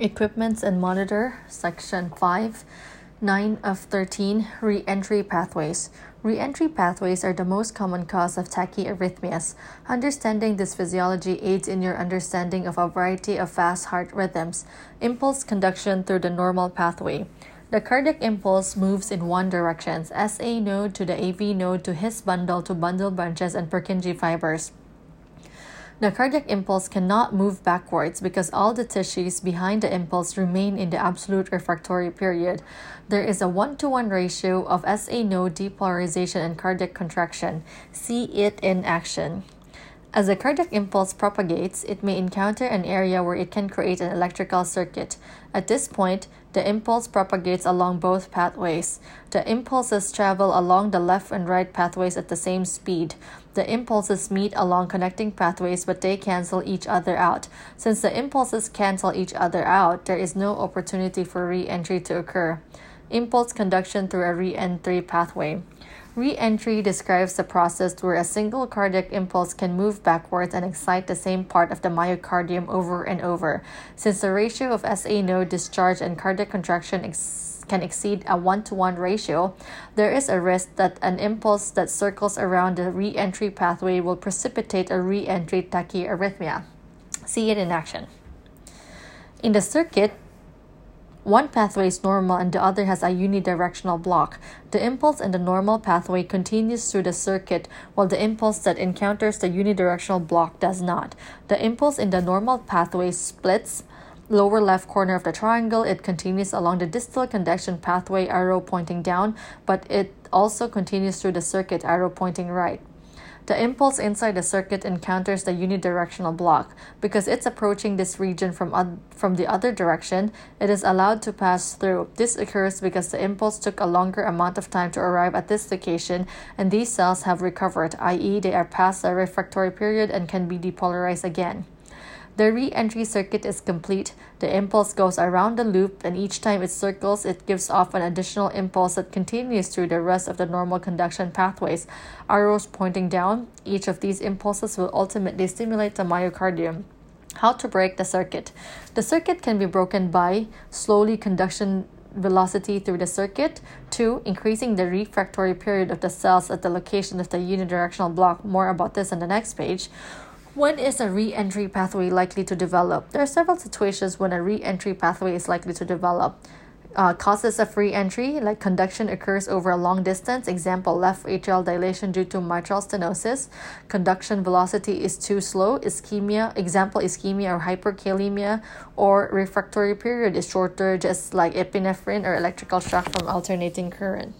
Equipments and Monitor, Section 5, 9 of 13, Re-entry pathways. Re-entry pathways are the most common cause of tachyarrhythmias. Understanding this physiology aids in your understanding of a variety of fast heart rhythms. Impulse conduction through the normal pathway. The cardiac impulse moves in one direction, SA node to the AV node to His bundle to bundle branches and Purkinje fibers. The cardiac impulse cannot move backwards because all the tissues behind the impulse remain in the absolute refractory period. There is a 1 to 1 ratio of SA node depolarization and cardiac contraction. See it in action. As the cardiac impulse propagates, it may encounter an area where it can create an electrical circuit. At this point, the impulse propagates along both pathways. The impulses travel along the left and right pathways at the same speed. The impulses meet along connecting pathways, but they cancel each other out. Since the impulses cancel each other out, there is no opportunity for re entry to occur. Impulse conduction through a re entry pathway. Re-entry describes the process where a single cardiac impulse can move backwards and excite the same part of the myocardium over and over. Since the ratio of SA node discharge and cardiac contraction ex- can exceed a 1 to 1 ratio, there is a risk that an impulse that circles around the re-entry pathway will precipitate a re-entry tachyarrhythmia. See it in action. In the circuit, one pathway is normal and the other has a unidirectional block. The impulse in the normal pathway continues through the circuit while the impulse that encounters the unidirectional block does not. The impulse in the normal pathway splits lower left corner of the triangle. It continues along the distal conduction pathway arrow pointing down, but it also continues through the circuit arrow pointing right. The impulse inside the circuit encounters the unidirectional block. Because it's approaching this region from, un- from the other direction, it is allowed to pass through. This occurs because the impulse took a longer amount of time to arrive at this location, and these cells have recovered, i.e., they are past the refractory period and can be depolarized again. The re-entry circuit is complete. The impulse goes around the loop and each time it circles, it gives off an additional impulse that continues through the rest of the normal conduction pathways. Arrows pointing down, each of these impulses will ultimately stimulate the myocardium. How to break the circuit. The circuit can be broken by slowly conduction velocity through the circuit. Two, increasing the refractory period of the cells at the location of the unidirectional block. More about this on the next page. When is a re-entry pathway likely to develop? There are several situations when a re-entry pathway is likely to develop. Uh, causes of re-entry, like conduction occurs over a long distance, example left atrial dilation due to mitral stenosis. Conduction velocity is too slow, ischemia, example ischemia or hyperkalemia, or refractory period is shorter, just like epinephrine or electrical shock from alternating current.